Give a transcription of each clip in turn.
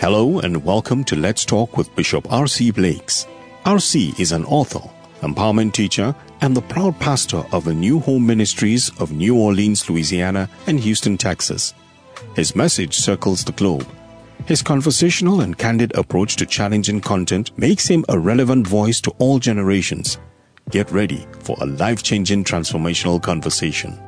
Hello and welcome to Let's Talk with Bishop R.C. Blakes. R.C. is an author, empowerment teacher, and the proud pastor of the New Home Ministries of New Orleans, Louisiana, and Houston, Texas. His message circles the globe. His conversational and candid approach to challenging content makes him a relevant voice to all generations. Get ready for a life changing transformational conversation.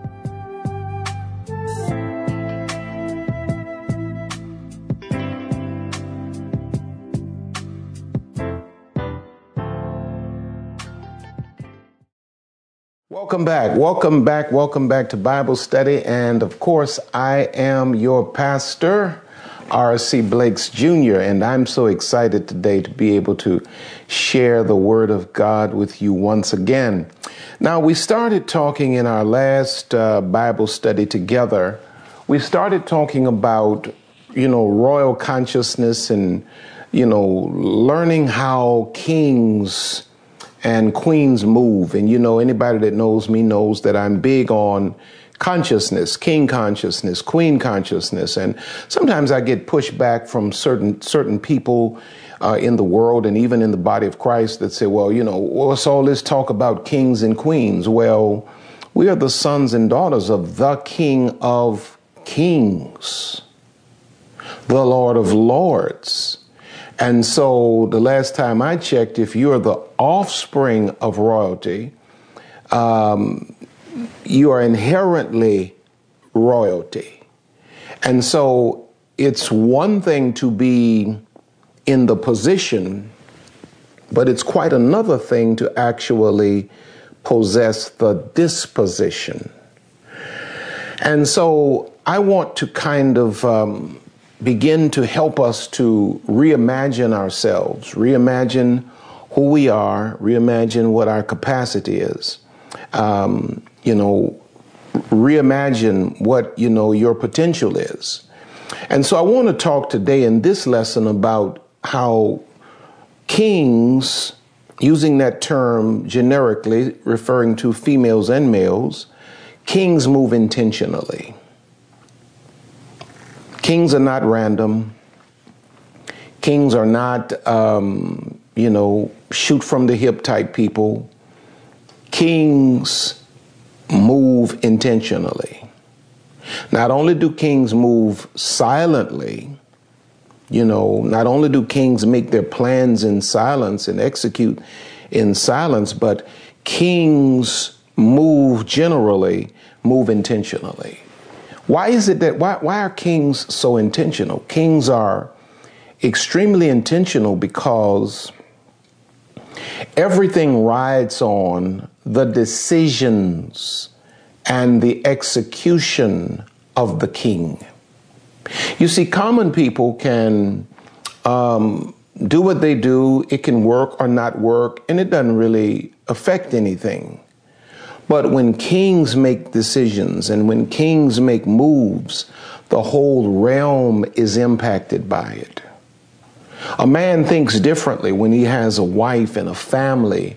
Welcome back. Welcome back. Welcome back to Bible study. And of course, I am your pastor, R.C. Blakes Jr., and I'm so excited today to be able to share the Word of God with you once again. Now, we started talking in our last uh, Bible study together. We started talking about, you know, royal consciousness and, you know, learning how kings and queens move. And you know, anybody that knows me knows that I'm big on consciousness, king consciousness, queen consciousness. And sometimes I get pushback from certain certain people uh, in the world and even in the body of Christ that say, well, you know, what's all this talk about kings and queens? Well, we are the sons and daughters of the King of Kings, the Lord of Lords. And so the last time I checked, if you're the offspring of royalty, um, you are inherently royalty. And so it's one thing to be in the position, but it's quite another thing to actually possess the disposition. And so I want to kind of um, begin to help us to reimagine ourselves, reimagine who we are, reimagine what our capacity is. Um, you know, reimagine what, you know, your potential is. And so I want to talk today in this lesson about how kings, using that term generically, referring to females and males, kings move intentionally. Kings are not random. Kings are not, um, you know, shoot from the hip type people. Kings move intentionally. Not only do kings move silently, you know, not only do kings make their plans in silence and execute in silence, but kings move generally, move intentionally. Why is it that, why, why are kings so intentional? Kings are extremely intentional because everything rides on the decisions and the execution of the king. You see, common people can um, do what they do, it can work or not work, and it doesn't really affect anything. But when kings make decisions and when kings make moves, the whole realm is impacted by it. A man thinks differently when he has a wife and a family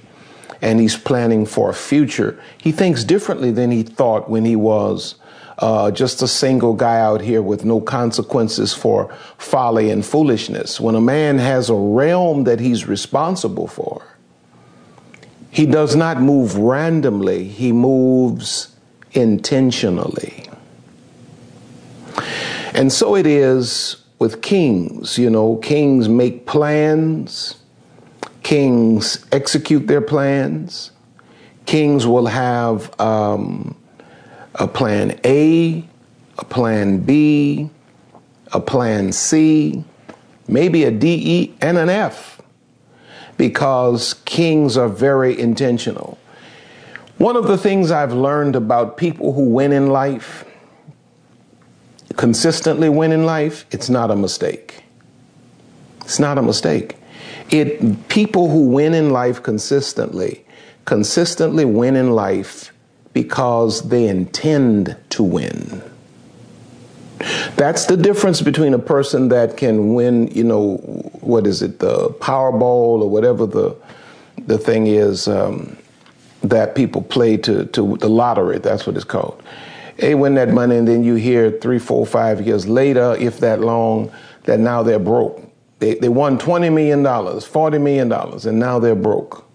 and he's planning for a future. He thinks differently than he thought when he was uh, just a single guy out here with no consequences for folly and foolishness. When a man has a realm that he's responsible for, he does not move randomly, he moves intentionally. And so it is with kings. You know, kings make plans, kings execute their plans. Kings will have um, a plan A, a plan B, a plan C, maybe a D, E, and an F because kings are very intentional. One of the things I've learned about people who win in life, consistently win in life, it's not a mistake. It's not a mistake. It people who win in life consistently, consistently win in life because they intend to win. That's the difference between a person that can win, you know, what is it, the Powerball or whatever the the thing is um, that people play to to the lottery. That's what it's called. They win that money, and then you hear three, four, five years later, if that long, that now they're broke. They they won twenty million dollars, forty million dollars, and now they're broke.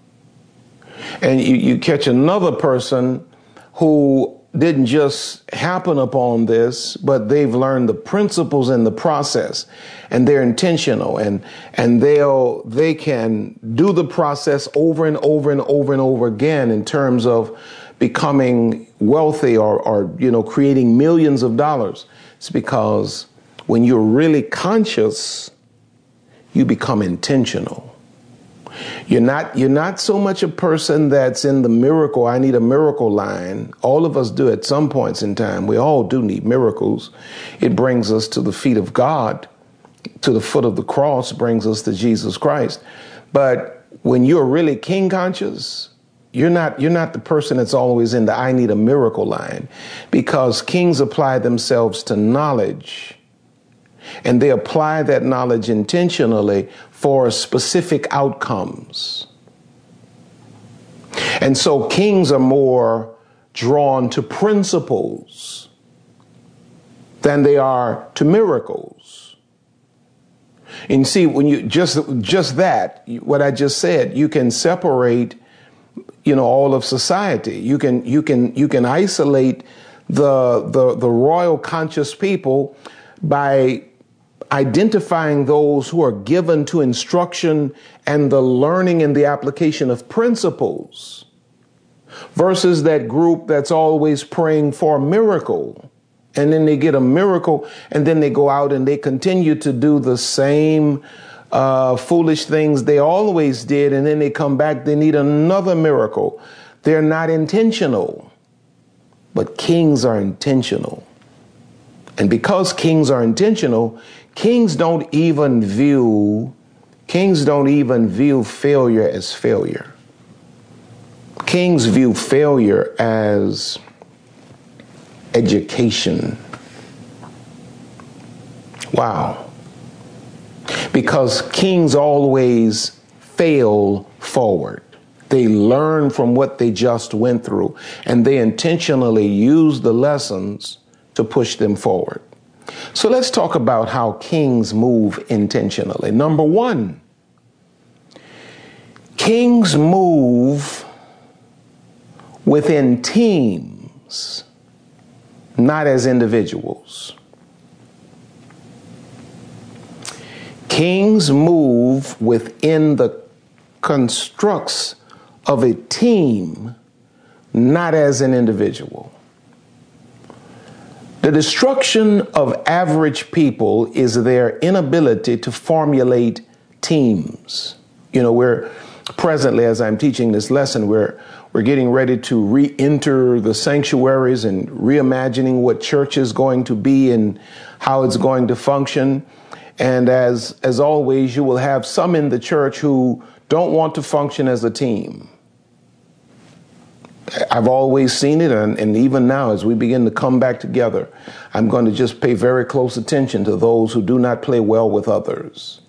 And you, you catch another person who didn't just happen upon this, but they've learned the principles in the process and they're intentional and, and they'll, they can do the process over and over and over and over again in terms of becoming wealthy or, or, you know, creating millions of dollars. It's because when you're really conscious, you become intentional. You're not you're not so much a person that's in the miracle, I need a miracle line. All of us do at some points in time. We all do need miracles. It brings us to the feet of God, to the foot of the cross, brings us to Jesus Christ. But when you're really king conscious, you're not you're not the person that's always in the I need a miracle line because kings apply themselves to knowledge and they apply that knowledge intentionally for specific outcomes. And so kings are more drawn to principles than they are to miracles. And see, when you just just that, what I just said, you can separate, you know, all of society. You can you can you can isolate the the the royal conscious people by identifying those who are given to instruction and the learning and the application of principles versus that group that's always praying for a miracle. And then they get a miracle and then they go out and they continue to do the same uh, foolish things they always did. And then they come back, they need another miracle. They're not intentional, but kings are intentional. And because kings are intentional, Kings don't even view kings don't even view failure as failure. Kings view failure as education. Wow. Because kings always fail forward. They learn from what they just went through and they intentionally use the lessons to push them forward. So let's talk about how kings move intentionally. Number one, kings move within teams, not as individuals. Kings move within the constructs of a team, not as an individual. The destruction of average people is their inability to formulate teams. You know, we're presently, as I'm teaching this lesson, we're we're getting ready to re-enter the sanctuaries and reimagining what church is going to be and how it's going to function. And as as always, you will have some in the church who don't want to function as a team. I've always seen it, and, and, even now, as we begin to come back together, I'm going to just pay very close attention to those who do not play well with others.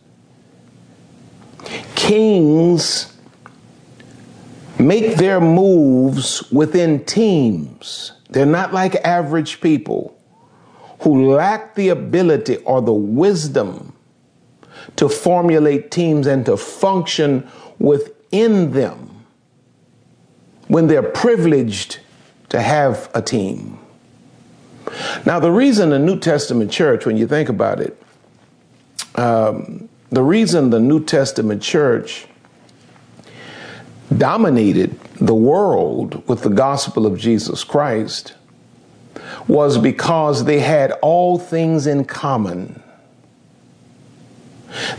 Kings make their moves within teams. They're not like average people who lack the ability or the wisdom to formulate teams and to function within them when they're privileged to have a team. Now, the reason the New Testament church, when you think about it, um, the reason the New Testament church dominated the world with the gospel of Jesus Christ was because they had all things in common.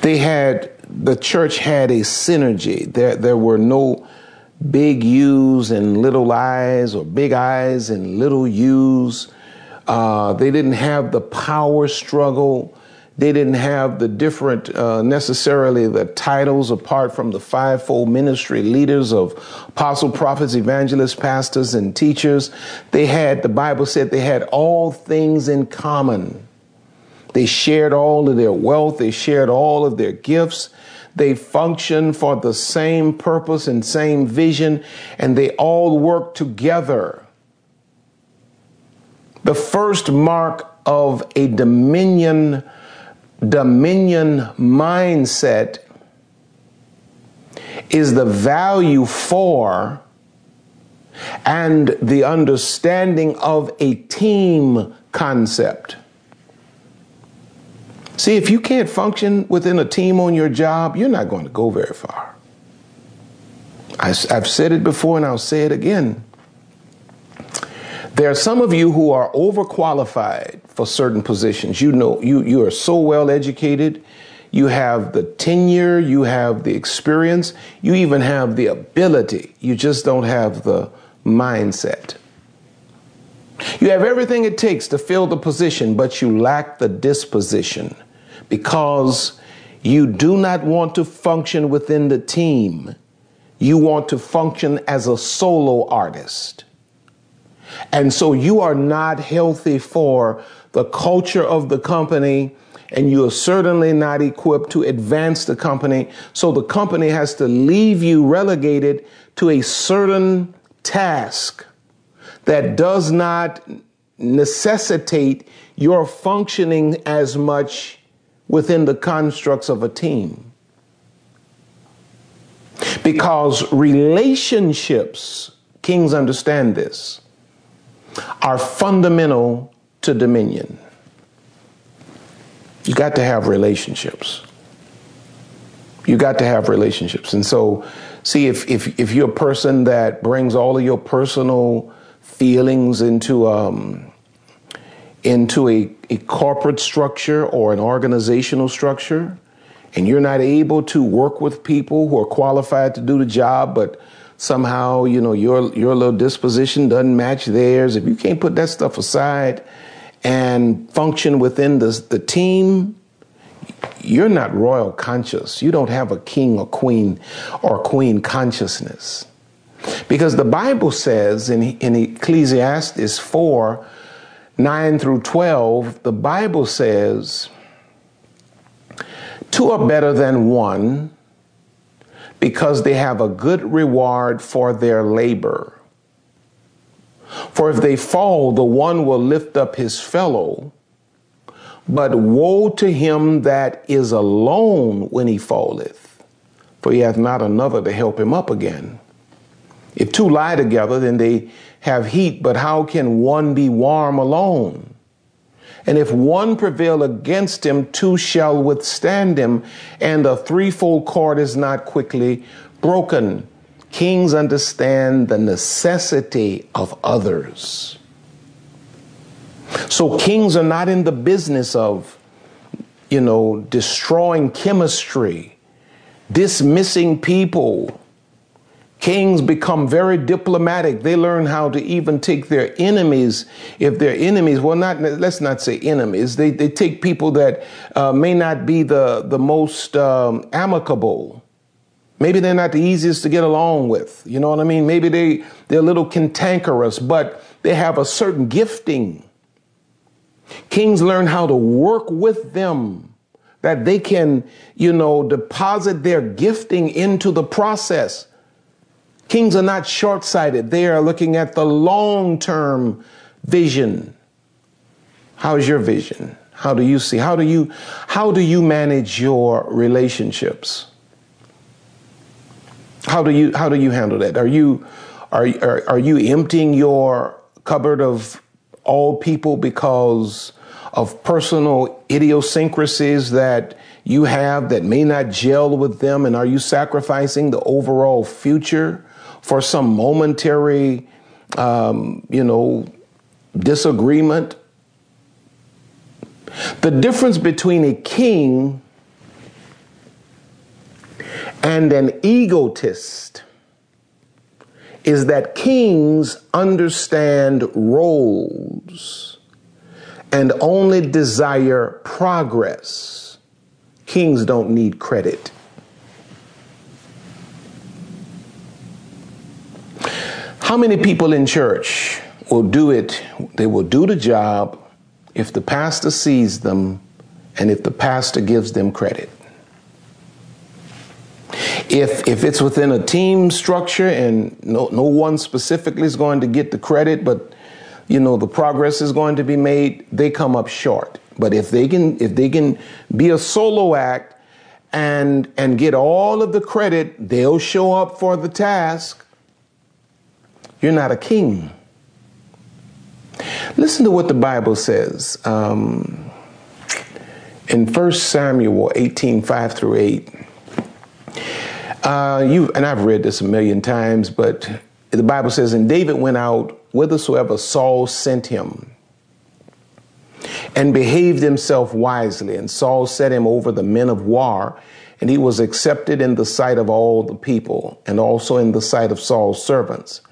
They had, the church had a synergy. There, there were no big U's and little I's or big I's and little U's. Uh, they didn't have the power struggle. They didn't have the different, uh, necessarily the titles apart from the fivefold ministry leaders of apostle, prophets, evangelists, pastors, and teachers. They had, the Bible said they had all things in common. They shared all of their wealth, they shared all of their gifts. They function for the same purpose and same vision, and they all work together. The first mark of a dominion dominion mindset is the value for and the understanding of a team concept. See, if you can't function within a team on your job, you're not going to go very far. I, have said it before and I'll say it again. There are some of you who are overqualified for certain positions. You know, you, you are so well educated, you have the tenure, you have the experience, you even have the ability. You just don't have the mindset. You have everything it takes to fill the position, but you lack the disposition because you do not want to function within the team. You want to function as a solo artist. And so you are not healthy for the culture of the company, and you are certainly not equipped to advance the company. So the company has to leave you relegated to a certain task that does not necessitate your functioning as much within the constructs of a team. Because relationships, kings understand this, are fundamental to dominion. You got to have relationships. You got to have relationships. And so, see, if, if, if you're a person that brings all of your personal feelings into, um, into a, a corporate structure or an organizational structure, and you're not able to work with people who are qualified to do the job, but somehow, you know, your your little disposition doesn't match theirs, if you can't put that stuff aside and function within the, the team, you're not royal conscious. You don't have a king or queen or queen consciousness. Because the Bible says in, in Ecclesiastes 4 9 through 12, the Bible says, Two are better than one because they have a good reward for their labor. For if they fall, the one will lift up his fellow. But woe to him that is alone when he falleth, for he hath not another to help him up again. If two lie together, then they have heat, but how can one be warm alone? And if one prevail against him, two shall withstand him, and a threefold cord is not quickly broken. Kings understand the necessity of others. So kings are not in the business of, you know, destroying chemistry, dismissing people, Kings become very diplomatic. They learn how to even take their enemies, if they're enemies, well, not let's not say enemies. They they take people that uh, may not be the the most um, amicable. Maybe they're not the easiest to get along with. You know what I mean? Maybe they they're a little cantankerous, but they have a certain gifting. Kings learn how to work with them that they can, you know, deposit their gifting into the process. Kings are not short sighted, they are looking at the long term vision. How's your vision? How do you see? How do you how do you manage your relationships? How do you how do you handle that? Are you are are, are you emptying your cupboard of all people because of personal idiosyncrasies that you have that may not gel with them and are you sacrificing the overall future for some momentary, um, you know, disagreement. The difference between a king and an egotist is that kings understand roles and only desire progress. Kings don't need credit. How many people in church will do it? They will do the job. If the pastor sees them, and if the pastor gives them credit. If, if it's within a team structure and no, no one specifically is going to get the credit, but you know the progress is going to be made, they come up short. But if they can if they can be a solo act and and get all of the credit, they'll show up for the task. You're not a king. Listen to what the Bible says um, in 1 Samuel 18 5 through 8. Uh, you and I've read this a million times, but the Bible says, and David went out whithersoever Saul sent him, and behaved himself wisely. And Saul set him over the men of war, and he was accepted in the sight of all the people, and also in the sight of Saul's servants.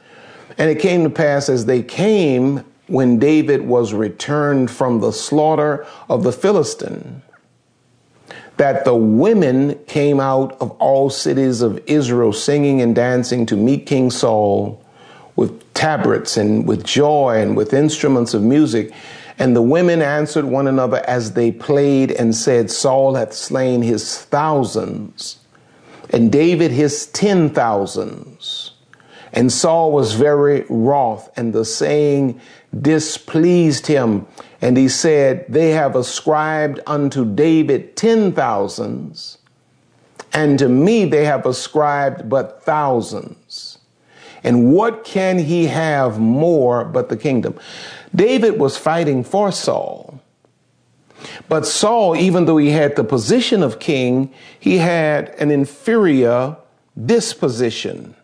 And it came to pass as they came when David was returned from the slaughter of the Philistine, that the women came out of all cities of Israel singing and dancing to meet King Saul with tabrets and with joy and with instruments of music. And the women answered one another as they played and said, Saul hath slain his thousands, and David his ten thousands. And Saul was very wroth, and the saying displeased him. And he said, They have ascribed unto David ten thousands, and to me they have ascribed but thousands. And what can he have more but the kingdom? David was fighting for Saul. But Saul, even though he had the position of king, he had an inferior disposition.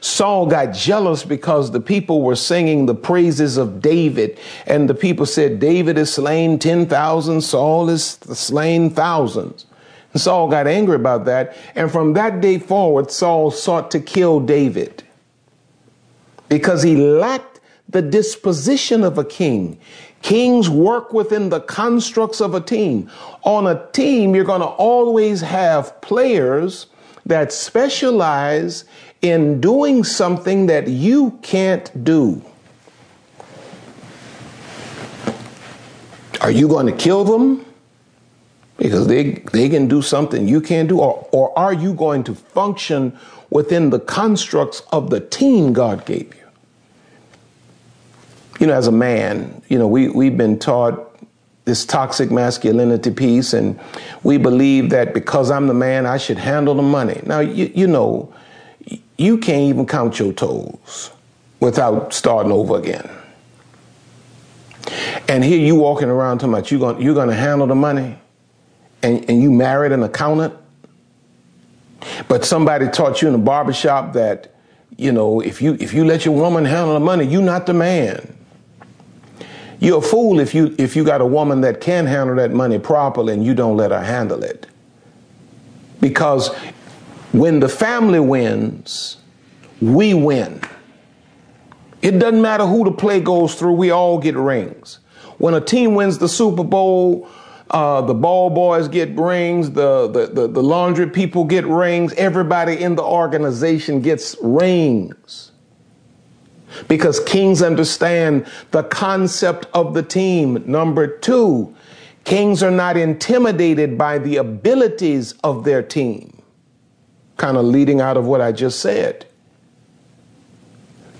Saul got jealous because the people were singing the praises of David, and the people said, David is slain 10,000, Saul is slain thousands. And Saul got angry about that, and from that day forward, Saul sought to kill David because he lacked the disposition of a king. Kings work within the constructs of a team. On a team, you're going to always have players that specialize in doing something that you can't do. Are you going to kill them? Because they, they can do something you can't do? Or, or are you going to function within the constructs of the team God gave you? You know, as a man, you know, we, we've been taught this toxic masculinity piece, and we believe that because I'm the man, I should handle the money. Now, you, you know, you can't even count your toes without starting over again. And here you walking around talking about you going, you're to handle the money and, and you married an accountant. But somebody taught you in a barbershop that, you know, if you if you let your woman handle the money, you're not the man. You're a fool if you if you got a woman that can handle that money properly and you don't let her handle it. Because when the family wins, we win. It doesn't matter who the play goes through, we all get rings. When a team wins the Super Bowl, uh, the ball boys get rings, the, the, the, the laundry people get rings, everybody in the organization gets rings. Because kings understand the concept of the team. Number two, kings are not intimidated by the abilities of their team kind of leading out of what I just said.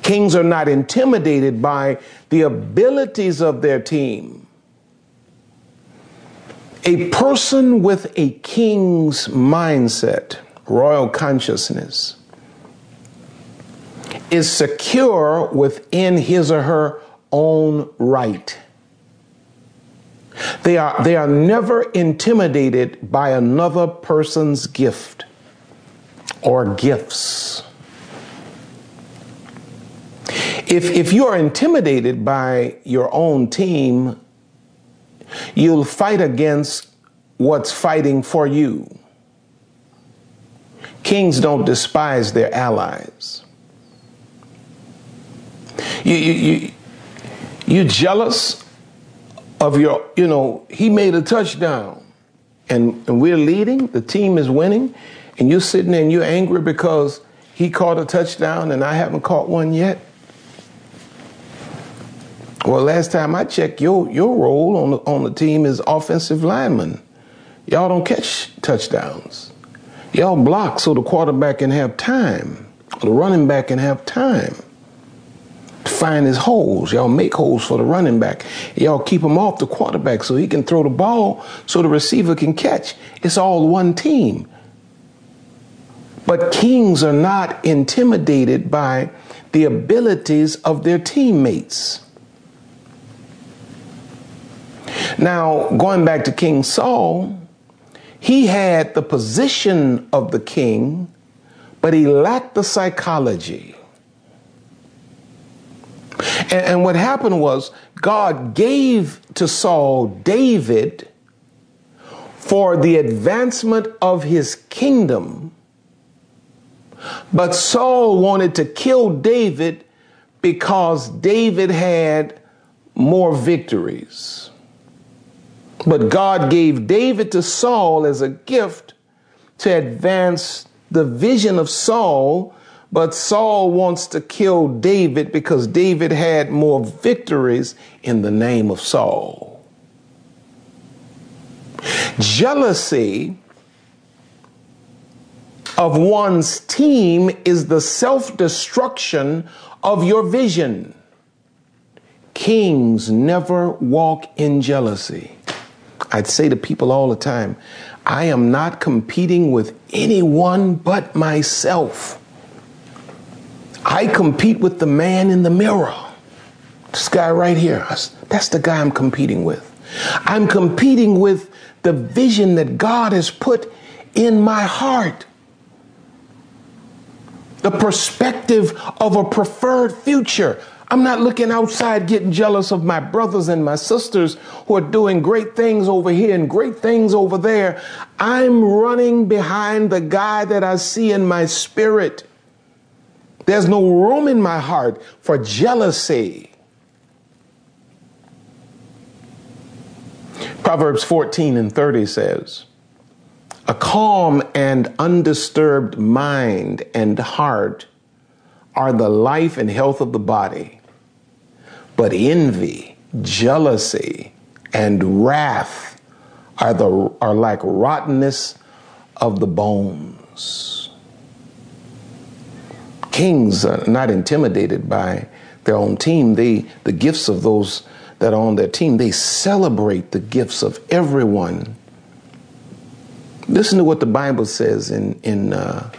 Kings are not intimidated by the abilities of their team. A person with a king's mindset, royal consciousness, is secure within his or her own right. They are, they are never intimidated by another person's gift or gifts. If, if you are intimidated by your own team, you'll fight against what's fighting for you. Kings don't despise their allies. You, you, you, you jealous of your, you know, he made a touchdown and, and we're leading, the team is winning, and you're sitting there and you're angry because he caught a touchdown and I haven't caught one yet? Well, last time I checked, your your role on the on the team is offensive lineman. Y'all don't catch touchdowns. Y'all block so the quarterback can have time, the running back can have time to find his holes. Y'all make holes for the running back. Y'all keep him off the quarterback so he can throw the ball so the receiver can catch. It's all one team. But kings are not intimidated by the abilities of their teammates. Now, going back to King Saul, he had the position of the king, but he lacked the psychology. And, and, what happened was God gave to Saul David for the advancement of his kingdom, but Saul wanted to kill David because David had more victories. But God gave David to Saul as a gift to advance the vision of Saul. But Saul wants to kill David because David had more victories in the name of Saul. Jealousy of one's team is the self destruction of your vision. Kings never walk in jealousy. I'd say to people all the time, I am not competing with anyone but myself. I compete with the man in the mirror. This guy right here, that's the guy I'm competing with. I'm competing with the vision that God has put in my heart. The perspective of a preferred future. I'm not looking outside getting jealous of my brothers and my sisters who are doing great things over here and great things over there. I'm running behind the guy that I see in my spirit. There's no room in my heart for jealousy. Proverbs 14 and 30 says, A calm and undisturbed mind and heart are the life and health of the body. But envy, jealousy, and wrath are, the, are like rottenness of the bones. Kings are not intimidated by their own team. They, the gifts of those that are on their team, they celebrate the gifts of everyone. Listen to what the Bible says in, in uh,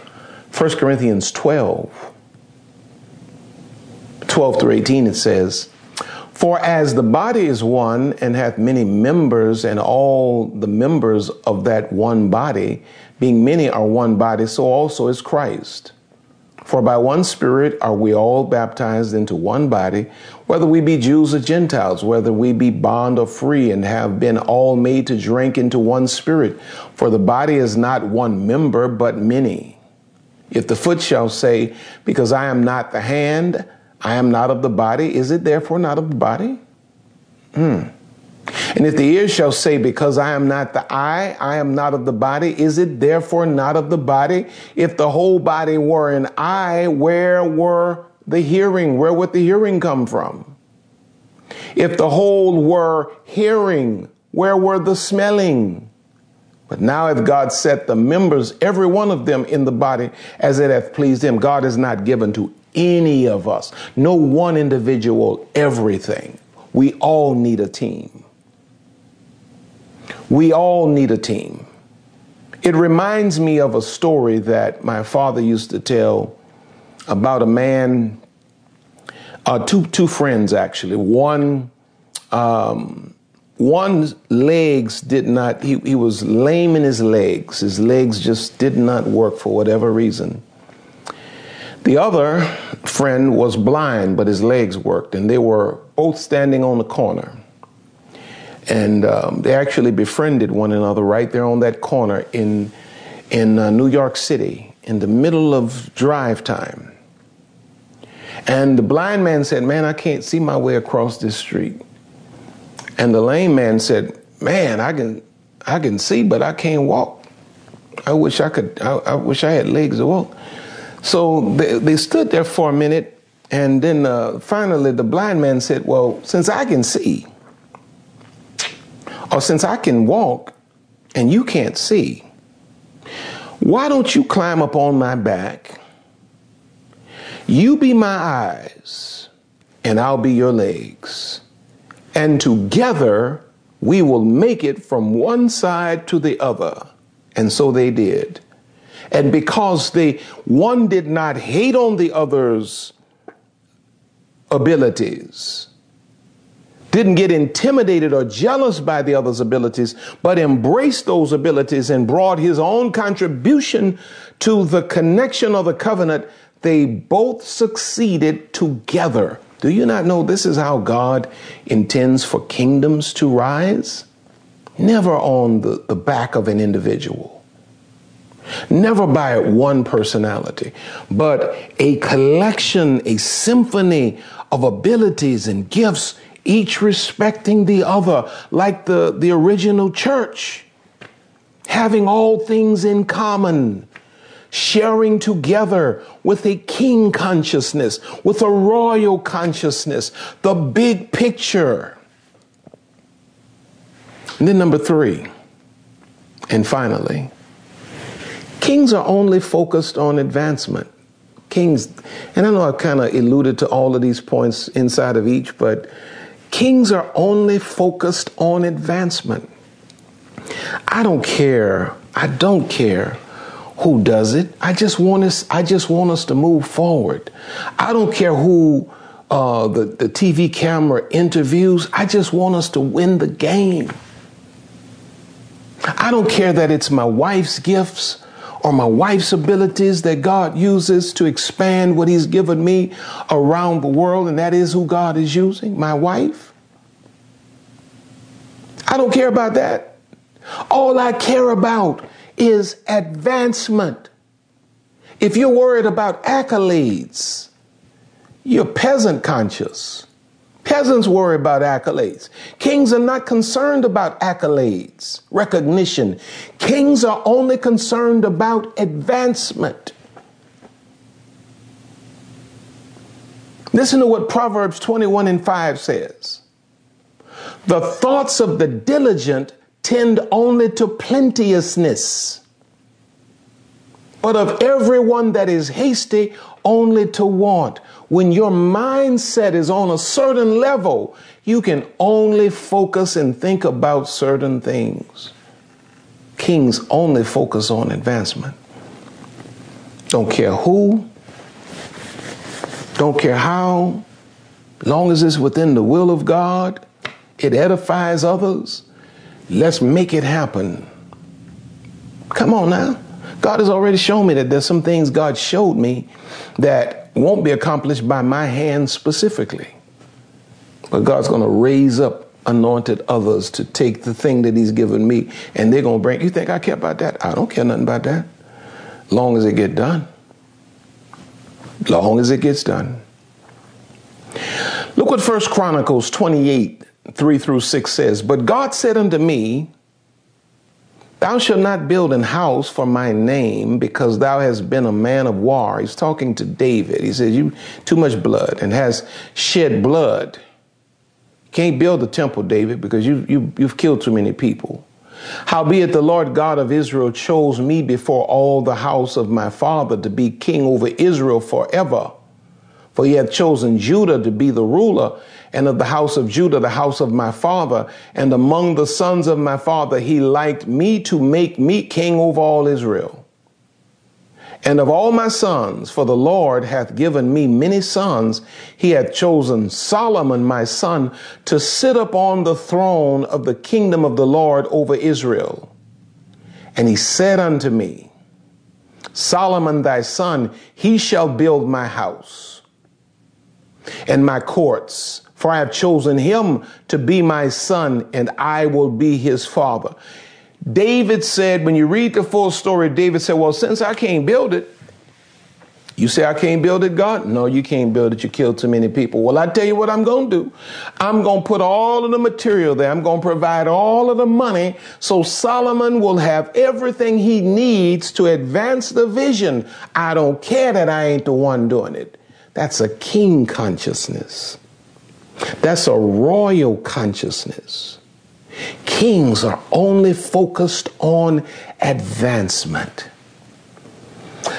1 Corinthians 12. 12 through 18, it says, For as the body is one and hath many members, and all the members of that one body, being many are one body, so also is Christ. For by one Spirit are we all baptized into one body, whether we be Jews or Gentiles, whether we be bond or free, and have been all made to drink into one Spirit. For the body is not one member, but many. If the foot shall say, Because I am not the hand, I am not of the body. Is it therefore not of the body? Hmm. And if the ear shall say, Because I am not the eye, I am not of the body, is it therefore not of the body? If the whole body were an eye, where were the hearing? Where would the hearing come from? If the whole were hearing, where were the smelling? But now if God set the members, every one of them in the body, as it hath pleased him, God is not given to any of us, no one individual, everything. We all need a team. We all need a team. It reminds me of a story that my father used to tell about a man, uh, two two friends actually. One, um, one legs did not. He he was lame in his legs. His legs just did not work for whatever reason. The other friend was blind, but his legs worked, and they were both standing on the corner. And um, they actually befriended one another right there on that corner in, in uh, New York City in the middle of drive time. And the blind man said, Man, I can't see my way across this street. And the lame man said, Man, I can, I can see, but I can't walk. I wish I could, I, I wish I had legs to walk. So they, they stood there for a minute, and then uh, finally the blind man said, Well, since I can see, or since I can walk, and you can't see. Why don't you climb up on my back? You be my eyes, and I'll be your legs. And together we will make it from one side to the other. And so they did. And because they one did not hate on the other's abilities, didn't get intimidated or jealous by the other's abilities, but embraced those abilities and brought his own contribution to the connection of the covenant, they both succeeded together. Do you not know this is how God intends for kingdoms to rise? Never on the, the back of an individual never by one personality, but a collection, a symphony of abilities and gifts each respecting the other, like the, the original church, having all things in common, sharing together with a king consciousness, with a royal consciousness, the big picture. And then, number three, and finally, kings are only focused on advancement. Kings, and I know I kind of alluded to all of these points inside of each, but Kings are only focused on advancement. I don't care. I don't care who does it. I just want us. I just want us to move forward. I don't care who uh, the the TV camera interviews. I just want us to win the game. I don't care that it's my wife's gifts or my wife's abilities that God uses to expand what He's given me around the world, and that is who God is using, my wife. I don't care about that. All I care about is advancement. If you're worried about accolades, you're peasant conscious. Peasants worry about accolades. Kings are not concerned about accolades, recognition. Kings are only concerned about advancement. Listen to what Proverbs 21 and 5 says. The thoughts of the diligent tend only to plenteousness, but of everyone that is hasty, only to want. When your mindset is on a certain level, you can only focus and think about certain things. Kings only focus on advancement. Don't care who, don't care how, long as it's within the will of God, it edifies others. Let's make it happen. Come on now. God has already shown me that there's some things God showed me that won't be accomplished by my hands specifically. But God's going to raise up anointed others to take the thing that He's given me and they're going to bring. You think I care about that? I don't care nothing about that. Long as it get done. Long as it gets done. Look what First Chronicles 28 3 through 6 says, But God said unto me, Thou shalt not build an house for my name because thou hast been a man of war. He's talking to David. He says, You too much blood and has shed blood. Can't build the temple, David, because you, you, you've killed too many people. Howbeit the Lord God of Israel chose me before all the house of my father to be king over Israel forever. For he hath chosen Judah to be the ruler, and of the house of Judah, the house of my father. And among the sons of my father, he liked me to make me king over all Israel. And of all my sons, for the Lord hath given me many sons, he hath chosen Solomon my son to sit upon the throne of the kingdom of the Lord over Israel. And he said unto me, Solomon thy son, he shall build my house and my courts. For I have chosen him to be my son, and I will be his father. David said, when you read the full story, David said, Well, since I can't build it, you say I can't build it, God? No, you can't build it. You killed too many people. Well, I tell you what I'm going to do. I'm going to put all of the material there. I'm going to provide all of the money so Solomon will have everything he needs to advance the vision. I don't care that I ain't the one doing it. That's a king consciousness. That's a royal consciousness. Kings are only focused on advancement.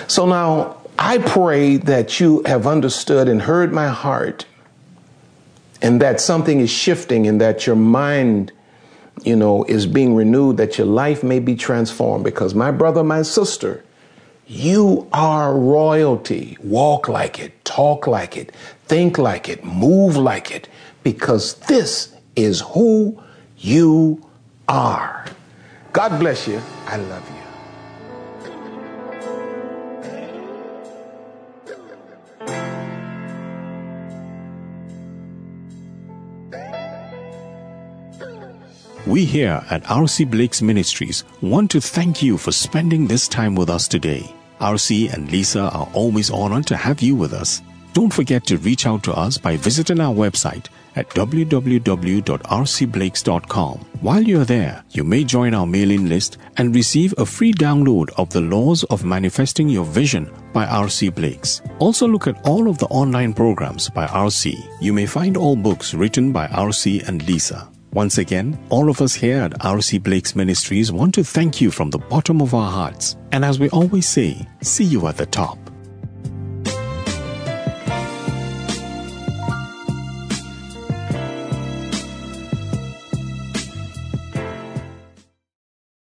So now I pray that you have understood and heard my heart and that something is shifting and that your mind you know is being renewed that your life may be transformed because my brother my sister you are royalty walk like it talk like it think like it move like it because this is who you are god bless you i love you We here at RC Blakes Ministries want to thank you for spending this time with us today. RC and Lisa are always honored to have you with us. Don't forget to reach out to us by visiting our website at www.rcblakes.com. While you're there, you may join our mailing list and receive a free download of The Laws of Manifesting Your Vision by RC Blakes. Also look at all of the online programs by RC. You may find all books written by RC and Lisa. Once again, all of us here at RC Blakes Ministries want to thank you from the bottom of our hearts. And as we always say, see you at the top.